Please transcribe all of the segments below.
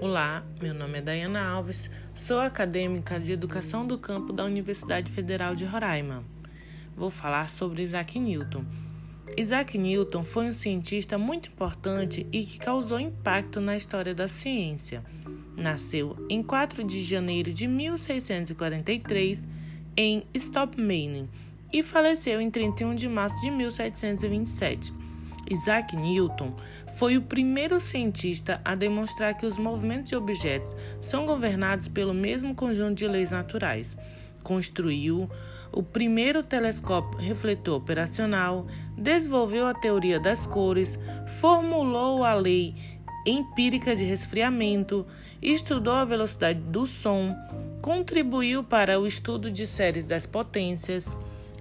Olá, meu nome é Dayana Alves, sou acadêmica de Educação do Campo da Universidade Federal de Roraima. Vou falar sobre Isaac Newton. Isaac Newton foi um cientista muito importante e que causou impacto na história da ciência. Nasceu em 4 de janeiro de 1643 em Stopmaine e faleceu em 31 de março de 1727. Isaac Newton foi o primeiro cientista a demonstrar que os movimentos de objetos são governados pelo mesmo conjunto de leis naturais. Construiu o primeiro telescópio refletor operacional, desenvolveu a teoria das cores, formulou a lei empírica de resfriamento, estudou a velocidade do som, contribuiu para o estudo de séries das potências.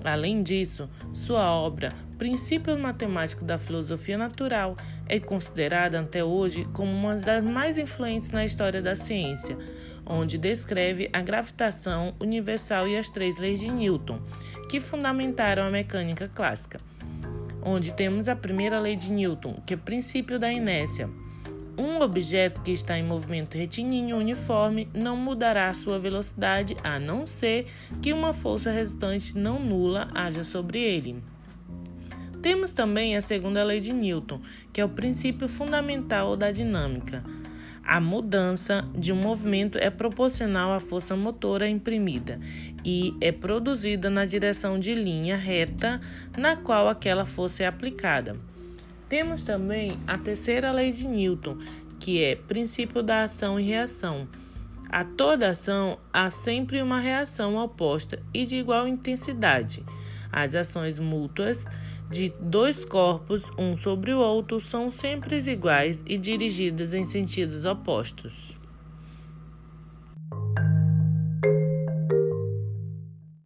Além disso, sua obra Princípios Matemáticos da Filosofia Natural é considerada até hoje como uma das mais influentes na história da ciência, onde descreve a gravitação universal e as três leis de Newton, que fundamentaram a mecânica clássica. Onde temos a primeira lei de Newton, que é o princípio da inércia. Um objeto que está em movimento retilíneo uniforme não mudará sua velocidade a não ser que uma força resultante não nula haja sobre ele. Temos também a segunda lei de Newton, que é o princípio fundamental da dinâmica. A mudança de um movimento é proporcional à força motora imprimida e é produzida na direção de linha reta na qual aquela força é aplicada. Temos também a terceira lei de Newton, que é princípio da ação e reação. A toda ação há sempre uma reação oposta e de igual intensidade. As ações mútuas de dois corpos, um sobre o outro, são sempre iguais e dirigidas em sentidos opostos.